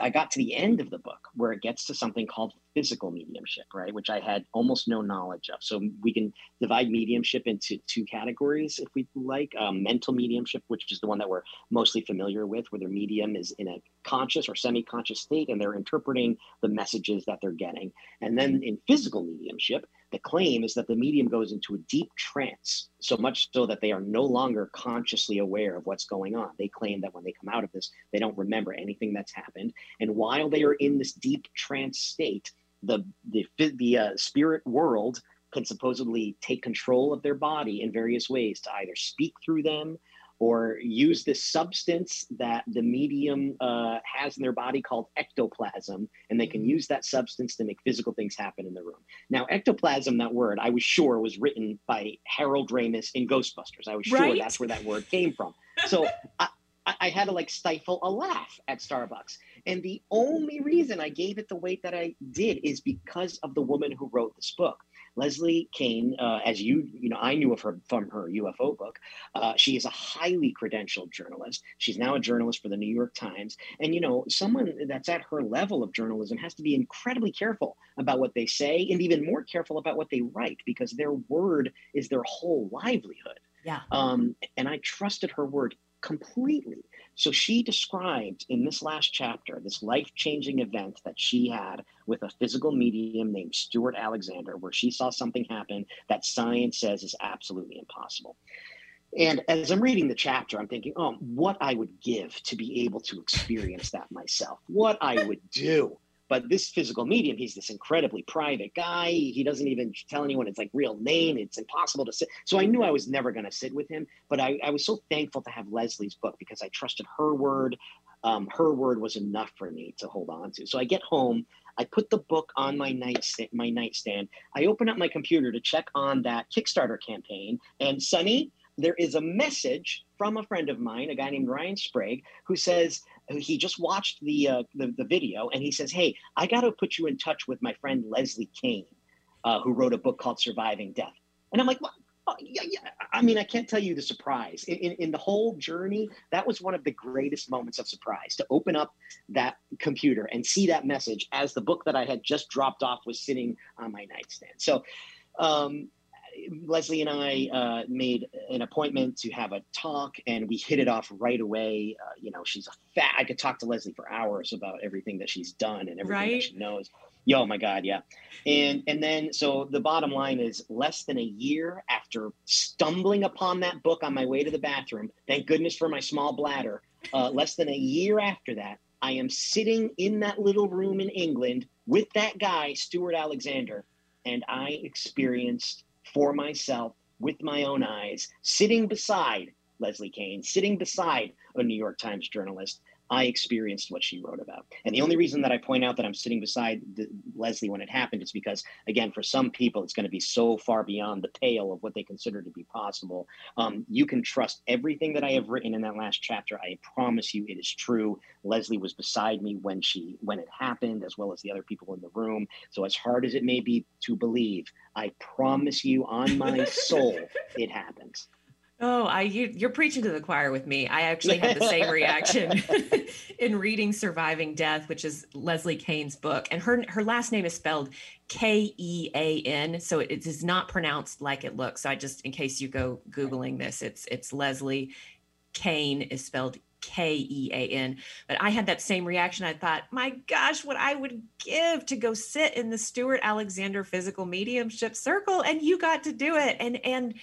Speaker 3: I got to the end of the book where it gets to something called physical mediumship, right? Which I had almost no knowledge of. So we can divide mediumship into two categories if we like. Um, mental mediumship, which is the one that we're mostly familiar with, where their medium is in a conscious or semi conscious state and they're interpreting the messages that they're getting. And then in physical mediumship, the claim is that the medium goes into a deep trance, so much so that they are no longer consciously aware of what's going on. They claim that when they come out of this, they don't remember anything that's happened. And while they are in this deep trance state, the the, the uh, spirit world can supposedly take control of their body in various ways to either speak through them or use this substance that the medium uh, has in their body called ectoplasm, and they can mm-hmm. use that substance to make physical things happen in the room. Now, ectoplasm, that word, I was sure was written by Harold Ramis in Ghostbusters. I was sure right? that's where that word came from. So I, I had to like stifle a laugh at Starbucks. And the only reason I gave it the weight that I did is because of the woman who wrote this book. Leslie Kean, uh, as you you know, I knew of her from her UFO book. Uh, she is a highly credentialed journalist. She's now a journalist for the New York Times, and you know, someone that's at her level of journalism has to be incredibly careful about what they say, and even more careful about what they write because their word is their whole livelihood.
Speaker 2: Yeah.
Speaker 3: Um, and I trusted her word completely. So she described in this last chapter this life changing event that she had with a physical medium named Stewart Alexander, where she saw something happen that science says is absolutely impossible. And as I'm reading the chapter, I'm thinking, oh, what I would give to be able to experience that myself, what I would do. But this physical medium, he's this incredibly private guy. He doesn't even tell anyone his like real name. It's impossible to sit. So I knew I was never going to sit with him. But I, I, was so thankful to have Leslie's book because I trusted her word. Um, her word was enough for me to hold on to. So I get home. I put the book on my nightstand. My nightstand. I open up my computer to check on that Kickstarter campaign, and Sunny, there is a message from a friend of mine, a guy named Ryan Sprague, who says, he just watched the, uh, the, the video and he says, "Hey, I got to put you in touch with my friend Leslie Kean, uh, who wrote a book called Surviving Death." And I'm like, "What?" Oh, yeah, yeah. I mean, I can't tell you the surprise in, in, in, the whole journey. That was one of the greatest moments of surprise to open up that computer and see that message as the book that I had just dropped off was sitting on my nightstand. So, um, Leslie and I uh, made an appointment to have a talk, and we hit it off right away. Uh, you know, she's a fat. I could talk to Leslie for hours about everything that she's done and everything right? that she knows. Yo, oh my God, yeah. And and then so the bottom line is less than a year after stumbling upon that book on my way to the bathroom. Thank goodness for my small bladder. Uh, less than a year after that, I am sitting in that little room in England with that guy, Stewart Alexander, and I experienced for myself with my own eyes, sitting beside Leslie Kean, sitting beside a New York Times journalist, I experienced what she wrote about. And the only reason that I point out that I'm sitting beside the, Leslie when it happened is because, again, for some people, it's going to be so far beyond the pale of what they consider to be possible. Um, you can trust everything that I have written in that last chapter. I promise you, it is true. Leslie was beside me when she when it happened, as well as the other people in the room. So, as hard as it may be to believe, I promise you, on my soul, it happens.
Speaker 2: Oh, I you, are preaching to the choir with me. I actually had the same reaction in reading "Surviving Death," which is Leslie Kean's book, and her her last name is spelled K E A N, so it, it is not pronounced like it looks. So I just, in case you go googling this, it's it's Leslie Kean is spelled K E A N. But I had that same reaction. I thought, my gosh, what I would give to go sit in the Stewart Alexander Physical Mediumship Circle, and you got to do it. And and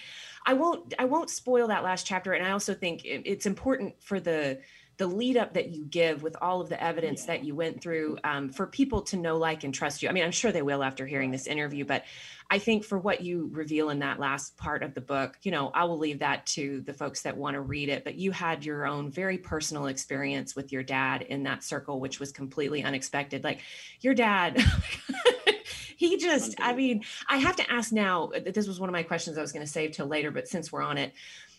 Speaker 2: I won't I won't spoil that last chapter. And I also think it's important for the the lead up that you give with all of the evidence yeah. that you went through um, for people to know, like, and trust you. I mean, I'm sure they will after hearing this interview, but I think for what you reveal in that last part of the book, you know, I will leave that to the folks that want to read it. But you had your own very personal experience with your dad in that circle, which was completely unexpected. Like, your dad. he just, I mean, I have to ask now. This was one of my questions I was going to save till later, but since we're on it,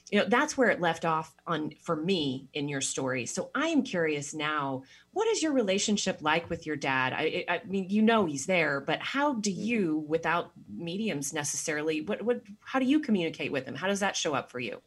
Speaker 2: you know that's where it left off on for me in your story. So i am curious now what is your relationship like with your dad? I, I mean you know he's there but how do mm-hmm. you without mediums necessarily what what how do you communicate with him? How does that show up for you?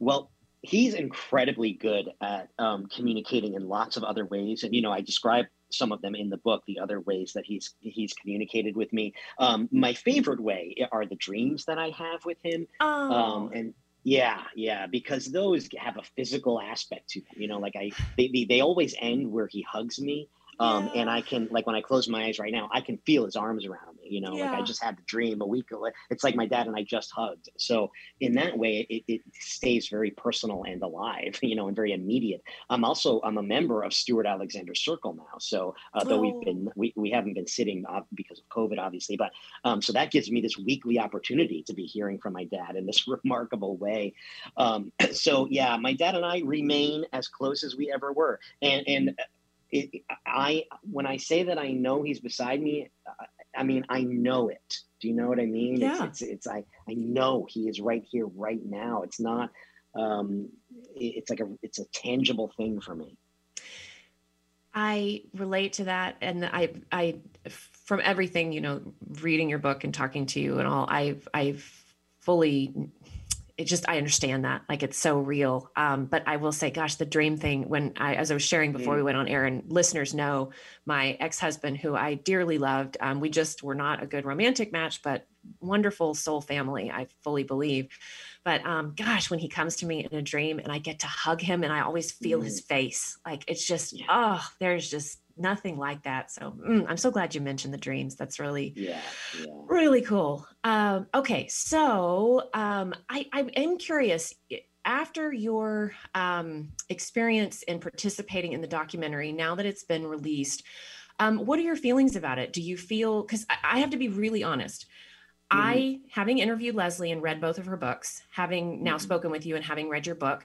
Speaker 3: Well he's incredibly good at um, communicating in lots of other ways. And you know i describe some of them in the book the other ways that he's he's communicated with me um, my favorite way are the dreams that i have with him
Speaker 2: oh.
Speaker 3: um, and yeah, yeah, because those have a physical aspect to them. You know, like I, they, they, they always end where he hugs me, um, yeah. And I can, like, when I close my eyes right now, I can feel his arms around. You know, yeah. like I just had the dream a week ago. It's like my dad and I just hugged. So in that way, it, it stays very personal and alive. You know, and very immediate. I'm also I'm a member of Stewart Alexander Circle now. So uh, though oh. we've been we, we haven't been sitting uh, because of COVID, obviously, but um, so that gives me this weekly opportunity to be hearing from my dad in this remarkable way. Um, so yeah, my dad and I remain as close as we ever were, and and it, I when I say that I know he's beside me, I mean I know it. Do you know what I mean?
Speaker 2: Yeah.
Speaker 3: It's, it's, it's I I know he is right here, right now. It's not. Um, it's like a it's a tangible thing for me.
Speaker 2: I relate to that, and I I from everything you know, reading your book and talking to you and all, I've I've fully it just I understand that like it's so real. Um, but I will say, gosh, the dream thing when I as I was sharing before mm. we went on air, and listeners know my ex husband who I dearly loved. Um, we just were not a good romantic match, but wonderful soul family. I fully believe. But um, gosh, when he comes to me in a dream and I get to hug him and I always feel mm. his face, like it's just yeah. oh, there's just nothing like that. So mm, I'm so glad you mentioned the dreams. That's really,
Speaker 3: yeah, yeah.
Speaker 2: really cool. Um, okay, so um, I, I am curious. After your um, experience in participating in the documentary, now that it's been released, um, what are your feelings about it? Do you feel? Because I, I have to be really honest. Mm-hmm. I, having interviewed Leslie and read both of her books, having now mm-hmm. spoken with you and having read your book,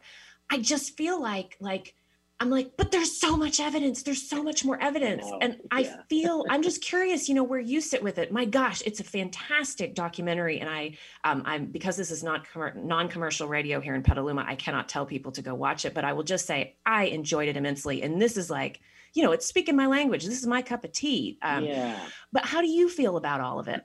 Speaker 2: I just feel like like I'm like, but there's so much evidence. There's so much more evidence. And yeah. I feel, I'm just curious, you know, where you sit with it. My gosh, it's a fantastic documentary. And I, um, I'm, because this is not com- non-commercial radio here in Petaluma, I cannot tell people to go watch it, but I will just say I enjoyed it immensely. And this is like, you know, it's speaking my language. This is my cup of tea.
Speaker 3: Um, yeah.
Speaker 2: But how do you feel about all of it?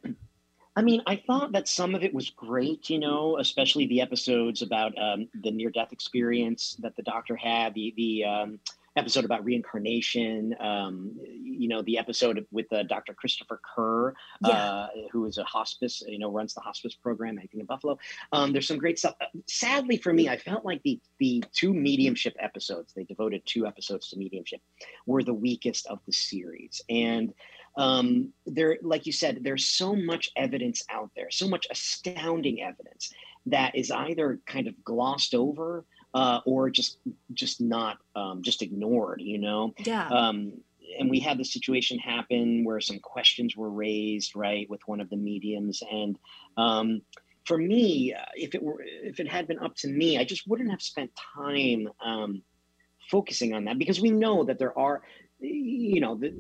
Speaker 3: I mean, I thought that some of it was great, you know, especially the episodes about um, the near death experience that the doctor had, the, the um, episode about reincarnation, um, you know, the episode with uh, Dr. Christopher Kerr, yeah. uh, who is a hospice, you know, runs the hospice program, I think, in Buffalo. Um, there's some great stuff. Sadly for me, I felt like the, the two mediumship episodes, they devoted two episodes to mediumship, were the weakest of the series. And um, there, like you said, there's so much evidence out there, so much astounding evidence that is either kind of glossed over uh, or just just not um, just ignored. You know.
Speaker 2: Yeah.
Speaker 3: Um, and we had the situation happen where some questions were raised, right, with one of the mediums, and um, for me, uh, if it were if it had been up to me, I just wouldn't have spent time um, focusing on that because we know that there are you know the,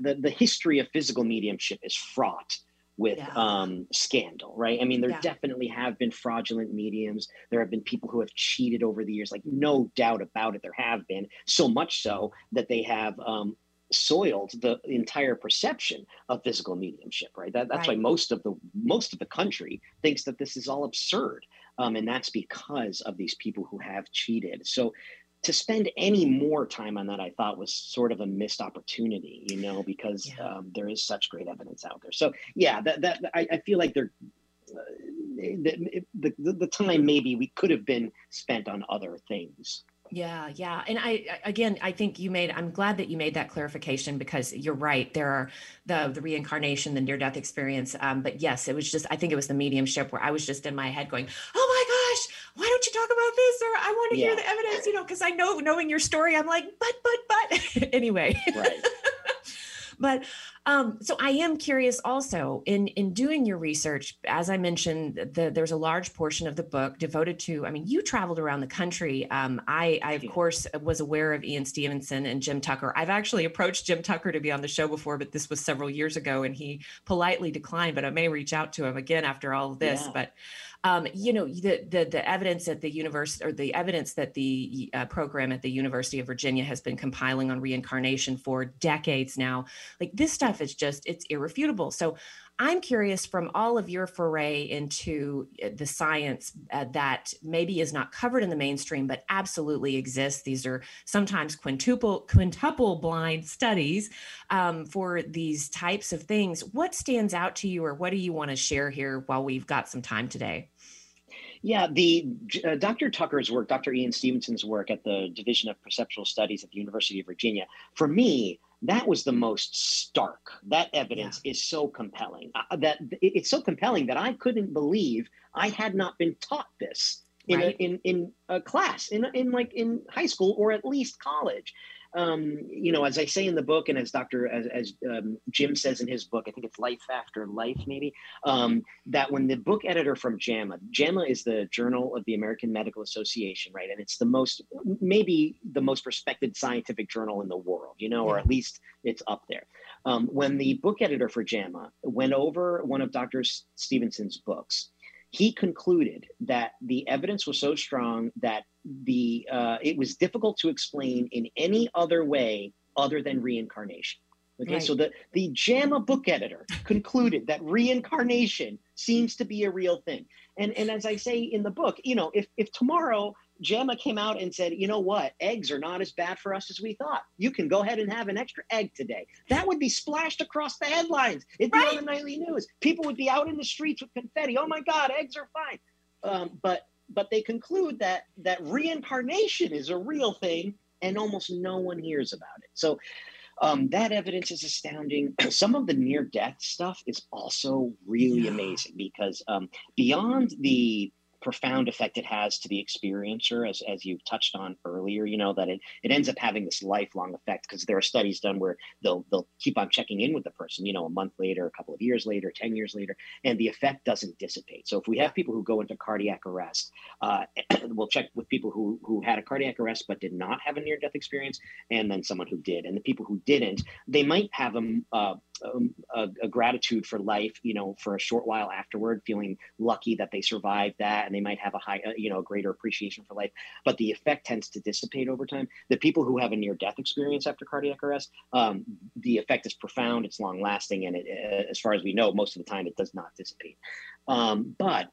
Speaker 3: the, the history of physical mediumship is fraught with yeah. um, scandal, right? I mean, there yeah. definitely have been fraudulent mediums. There have been people who have cheated over the years, like no doubt about it. There have been so much so that they have um, soiled the entire perception of physical mediumship, right? That, that's right. why most of the most of the country thinks that this is all absurd. Um, and that's because of these people who have cheated. So to spend any more time on that, I thought was sort of a missed opportunity, you know, because yeah. um, there is such great evidence out there. So yeah, that, that I, I feel like they're, uh, the, the, the time maybe we could have been spent on other things.
Speaker 2: Yeah, yeah. And I again I think you made I'm glad that you made that clarification because you're right. There are the the reincarnation, the near death experience. Um, but yes, it was just I think it was the mediumship where I was just in my head going, Oh my gosh, why don't you talk about this? Or I want to yeah. hear the evidence, you know, because I know knowing your story, I'm like, but but but anyway. Right. but um, so I am curious also in in doing your research, as I mentioned, the, there's a large portion of the book devoted to. I mean, you traveled around the country. Um, I, I of course was aware of Ian Stevenson and Jim Tucker. I've actually approached Jim Tucker to be on the show before, but this was several years ago, and he politely declined. But I may reach out to him again after all of this. Yeah. But um, you know the, the, the evidence at the university or the evidence that the uh, program at the University of Virginia has been compiling on reincarnation for decades now. Like this stuff is just it's irrefutable. So I'm curious from all of your foray into uh, the science uh, that maybe is not covered in the mainstream, but absolutely exists. These are sometimes quintuple, quintuple blind studies um, for these types of things. What stands out to you, or what do you want to share here while we've got some time today?
Speaker 3: Yeah, the uh, Dr. Tucker's work, Dr. Ian Stevenson's work at the Division of Perceptual Studies at the University of Virginia, for me, that was the most stark. That evidence yeah. is so compelling. Uh, that it's so compelling that I couldn't believe I had not been taught this in right. a, in in a class in in like in high school or at least college um, you know, as I say in the book, and as Dr. as, as um, Jim says in his book, I think it's Life After Life, maybe, um, that when the book editor from JAMA, JAMA is the Journal of the American Medical Association, right? And it's the most, maybe the most respected scientific journal in the world, you know, or at least it's up there. Um, when the book editor for JAMA went over one of Dr. Stevenson's books, he concluded that the evidence was so strong that the uh, it was difficult to explain in any other way other than reincarnation. Okay, right. so the the JAMA book editor concluded that reincarnation seems to be a real thing. And and as I say in the book, you know, if if tomorrow JAMA came out and said, you know what, eggs are not as bad for us as we thought. You can go ahead and have an extra egg today. That would be splashed across the headlines. It'd be right. on the nightly news. People would be out in the streets with confetti. Oh my God, eggs are fine. Um, but but they conclude that that reincarnation is a real thing, and almost no one hears about it. So um, that evidence is astounding. Some of the near death stuff is also really yeah. amazing because um, beyond the profound effect it has to the experiencer, as, as you've touched on earlier, you know, that it, it ends up having this lifelong effect because there are studies done where they'll, they'll keep on checking in with the person, you know, a month later, a couple of years later, 10 years later, and the effect doesn't dissipate. So if we have people who go into cardiac arrest, uh, we'll check with people who, who had a cardiac arrest but did not have a near death experience, and then someone who did. And the people who didn't, they might have a, uh, um, a, a, gratitude for life, you know, for a short while afterward, feeling lucky that they survived that, and they might have a high, uh, you know, a greater appreciation for life. But the effect tends to dissipate over time. The people who have a near-death experience after cardiac arrest, um, the effect is profound, it's long-lasting, and it, uh, as far as we know, most of the time it does not dissipate. Um, but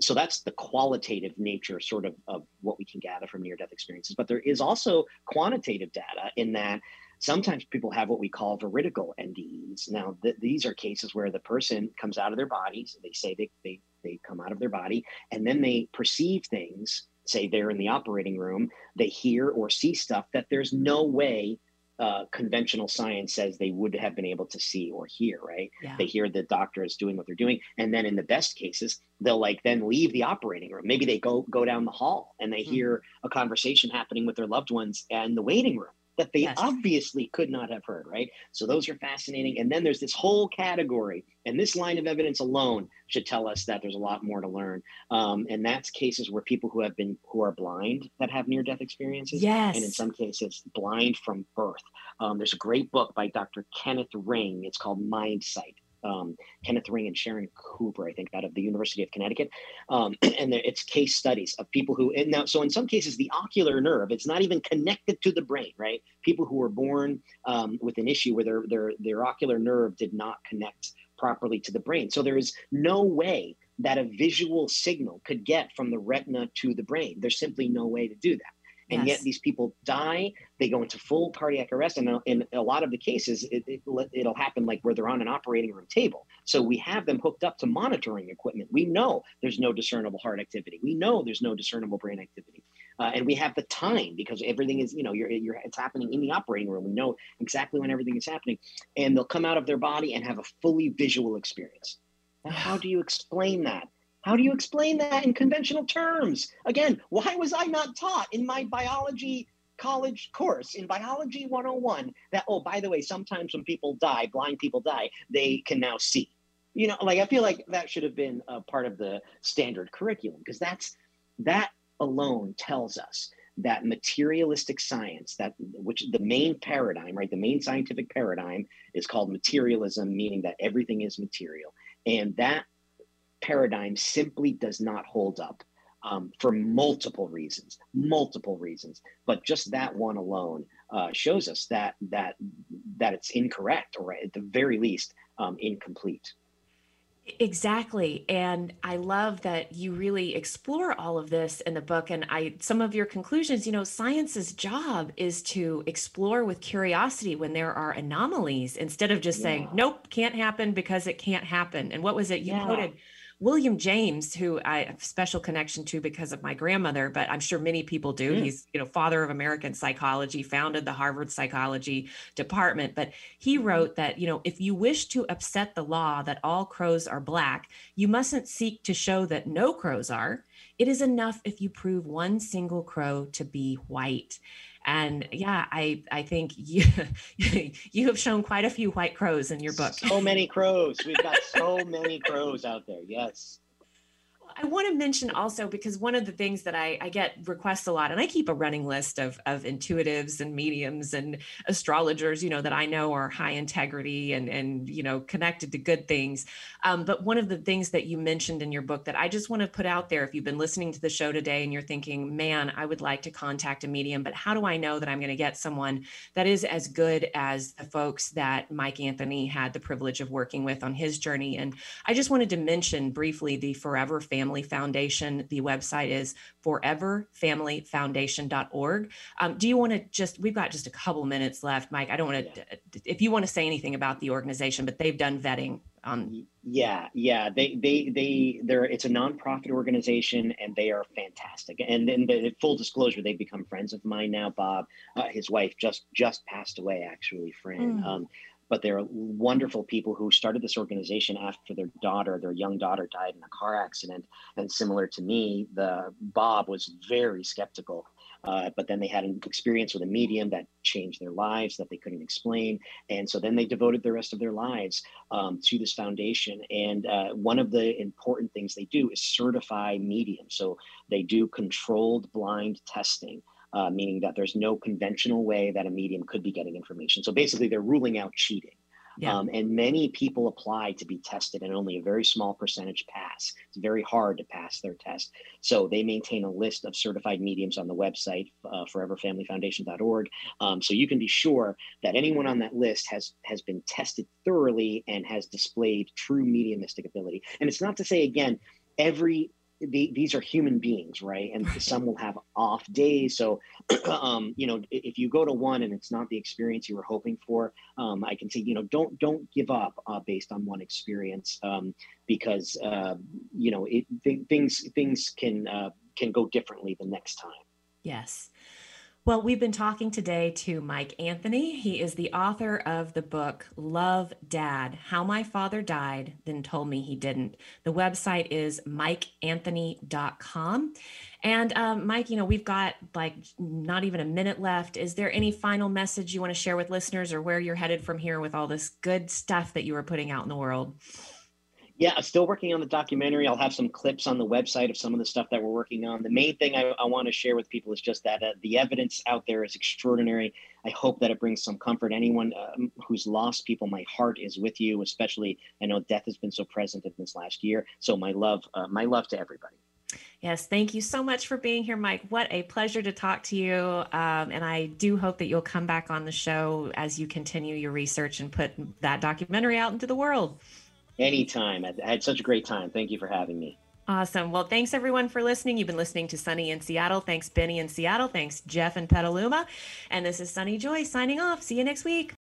Speaker 3: so that's the qualitative nature sort of of what we can gather from near death experiences but there is also quantitative data in that Sometimes people have what we call veridical NDEs. Now, th- these are cases where the person comes out of their bodies, they say they, they, they come out of their body, and then they perceive things, say they're in the operating room, they hear or see stuff that there's no way uh, conventional science says they would have been able to see or hear, right? Yeah. They hear the doctor is doing what they're doing, and then in the best cases, they'll like then leave the operating room. Maybe they go go down the hall and they mm-hmm. hear a conversation happening with their loved ones in the waiting room, that they yes. obviously could not have heard, right? So those are fascinating. And then there's this whole category, and this line of evidence alone should tell us that there's a lot more to learn. Um, and that's cases where people who have been who are blind that have near-death experiences,
Speaker 2: yes,
Speaker 3: and in some cases blind from birth. Um, there's a great book by Dr. Kenneth Ring. It's called Mind Sight um, Kenneth Ring and Sharon Cooper, I think, out of the University of Connecticut. Um, and it's case studies of people who, and now, so in some cases, the ocular nerve, it's not even connected to the brain, right? People who were born um, with an issue where their, their, their ocular nerve did not connect properly to the brain. So there is no way that a visual signal could get from the retina to the brain. There's simply no way to do that. And yes. yet these people die, they go into full cardiac arrest. And in a lot of the cases, it, it, it'll happen like where they're on an operating room table. So we have them hooked up to monitoring equipment. We know there's no discernible heart activity. We know there's no discernible brain activity. Uh, and we have the time because everything is, you know, you're, you're, it's happening in the operating room. We know exactly when everything is happening. And they'll come out of their body and have a fully visual experience. Now, how do you explain that? How do you explain that in conventional terms? Again, why was I not taught in my biology college course in biology 101 that, oh, by the way, sometimes when people die, blind people die, they can now see? You know, like I feel like that should have been a part of the standard curriculum because that's that alone tells us that materialistic science that which the main paradigm right the main scientific paradigm is called materialism meaning that everything is material and that paradigm simply does not hold up um, for multiple reasons, multiple reasons. But just that one alone uh, shows us that that that it's incorrect, or at the very least, um, incomplete.
Speaker 2: Exactly. And I love that you really explore all of this in the book. And I, some of your conclusions, you know, science's job is to explore with curiosity when there are anomalies instead of just yeah. saying, nope, can't happen because it can't happen. And what was it you yeah. quoted? William James, who I have a special connection to because of my grandmother, but I'm sure many people do. Mm. He's, you know, father of American psychology, founded the Harvard Psychology Department. But he mm-hmm. wrote that, you know, if you wish to upset the law that all crows are black, you mustn't seek to show that no crows are. It is enough if you prove one single crow to be white. And yeah, I I think you you have shown quite a few white crows in your book.
Speaker 3: So many crows. We've got so many crows out there. Yes.
Speaker 2: I want to mention also because one of the things that I, I, get requests a lot, and I keep a running list of, of intuitives and mediums and astrologers, you know, that I know are high integrity and and you know connected to good things. Um, but one of the things that you mentioned in your book that I just want to put out there, if you've been listening to the show today and you're thinking, man, I would like to contact a medium, but how do I know that I'm going to get someone that is as good as the folks that Mike Anthony had the privilege of working with on his journey? And I just wanted to mention briefly the Forever Family Family Foundation. The website is foreverfamilyfoundation.org. Um, do you want to just, we've got just a couple minutes left, Mike. I don't want to, if you want to say anything about the organization, but they've done vetting on.
Speaker 3: Yeah, yeah. They, they, they, they're, it's a nonprofit organization and they are fantastic. And in the full disclosure, they've become friends of mine now. Bob, uh, his wife just, just passed away actually, Fran. Mm. Um, but they're wonderful people who started this organization after their daughter, their young daughter, died in a car accident. And similar to me, the Bob was very skeptical. Uh, but then they had an experience with a medium that changed their lives that they couldn't explain. And so then they devoted the rest of their lives um, to this foundation. And uh, one of the important things they do is certify mediums. So they do controlled blind testing uh, meaning that there's no conventional way that a medium could be getting information. So basically, they're ruling out cheating. Yeah. Um, and many people apply to be tested, and only a very small percentage pass. It's very hard to pass their test. So they maintain a list of certified mediums on the website, uh, foreverfamilyfoundation.org. Um, so you can be sure that anyone on that list has has been tested thoroughly and has displayed true mediumistic ability. And it's not to say again every the, these are human beings, right? And some will have off days. So, um, you know, if you go to one and it's not the experience you were hoping for, um, I can say, you know, don't don't give up uh, based on one experience um, because uh, you know it, th- things things can uh, can go differently the next time.
Speaker 2: Yes. Well, we've been talking today to Mike Anthony. He is the author of the book Love Dad How My Father Died, Then Told Me He Didn't. The website is mikeanthony.com. And um, Mike, you know, we've got like not even a minute left. Is there any final message you want to share with listeners or where you're headed from here with all this good stuff that you are putting out in the world?
Speaker 3: Yeah, I'm still working on the documentary. I'll have some clips on the website of some of the stuff that we're working on. The main thing I, I want to share with people is just that uh, the evidence out there is extraordinary. I hope that it brings some comfort. Anyone um, who's lost people, my heart is with you. Especially, I know death has been so present in this last year. So my love, uh, my love to everybody.
Speaker 2: Yes, thank you so much for being here, Mike. What a pleasure to talk to you. Um, and I do hope that you'll come back on the show as you continue your research and put that documentary out into the world.
Speaker 3: Anytime. I had such a great time. Thank you for having me.
Speaker 2: Awesome. Well, thanks everyone for listening. You've been listening to Sunny in Seattle. Thanks, Benny in Seattle. Thanks, Jeff in Petaluma. And this is Sunny Joy signing off. See you next week.